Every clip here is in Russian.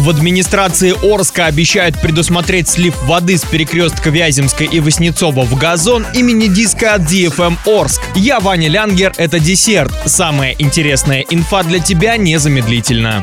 В администрации Орска обещают предусмотреть слив воды с перекрестка Вяземской и Воснецова в газон имени диска от DFM Орск. Я Ваня Лянгер, это десерт. Самая интересная инфа для тебя незамедлительно.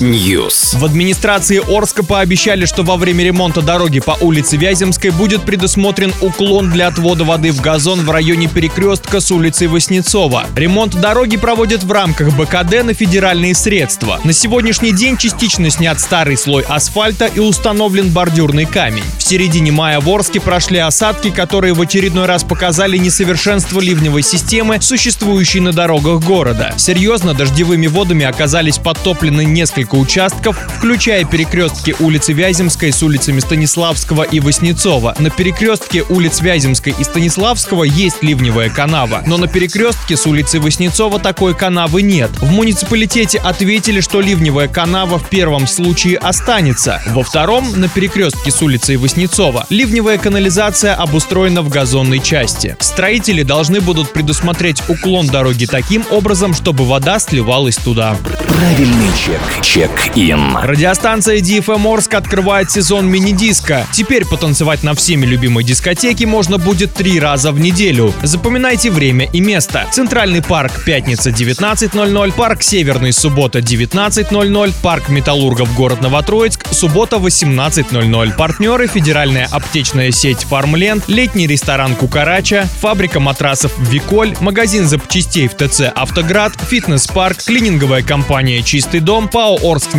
News. В администрации Орска пообещали, что во время ремонта дороги по улице Вяземской будет предусмотрен уклон для отвода воды в газон в районе перекрестка с улицей Воснецова. Ремонт дороги проводят в рамках БКД на федеральные средства. На сегодняшний день частично снят старый слой асфальта и установлен бордюрный камень. В середине мая в Орске прошли осадки, которые в очередной раз показали несовершенство ливневой системы, существующей на дорогах города. Серьезно, дождевыми водами оказались подтоплены несколько участков, включая перекрестки улицы Вяземской с улицами Станиславского и Воснецова. На перекрестке улиц Вяземской и Станиславского есть ливневая канава, но на перекрестке с улицы Воснецова такой канавы нет. В муниципалитете ответили, что ливневая канава в первом случае останется. Во втором, на перекрестке с улицей Воснецова, ливневая канализация обустроена в газонной части. Строители должны будут предусмотреть уклон дороги таким образом, чтобы вода сливалась туда. Правильный чек. Чек-ин. Радиостанция DFM Орск открывает сезон мини-диска. Теперь потанцевать на всеми любимой дискотеке можно будет три раза в неделю. Запоминайте время и место. Центральный парк пятница 19.00, парк Северный суббота 19.00, парк Металлургов город Новотроицк суббота 18.00. Партнеры федеральная аптечная сеть Фармленд, летний ресторан Кукарача, фабрика матрасов Виколь, магазин запчастей в ТЦ Автоград, фитнес-парк, клининговая компания Чистый дом, ПАО Орск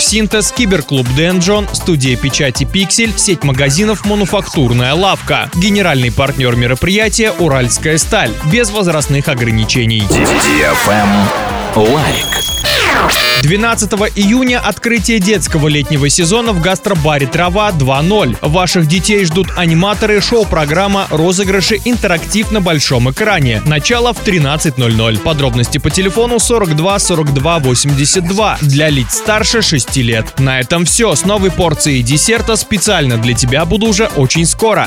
Синтез, киберклуб Денджон, студия печати Пиксель, сеть магазинов Мануфактурная лавка. Генеральный партнер мероприятия Уральская сталь. Без возрастных ограничений. Лайк. 12 июня открытие детского летнего сезона в гастробаре «Трава 2.0». Ваших детей ждут аниматоры, шоу-программа, розыгрыши, интерактив на большом экране. Начало в 13.00. Подробности по телефону 42 42 82 для лиц старше 6 лет. На этом все. С новой порцией десерта специально для тебя буду уже очень скоро.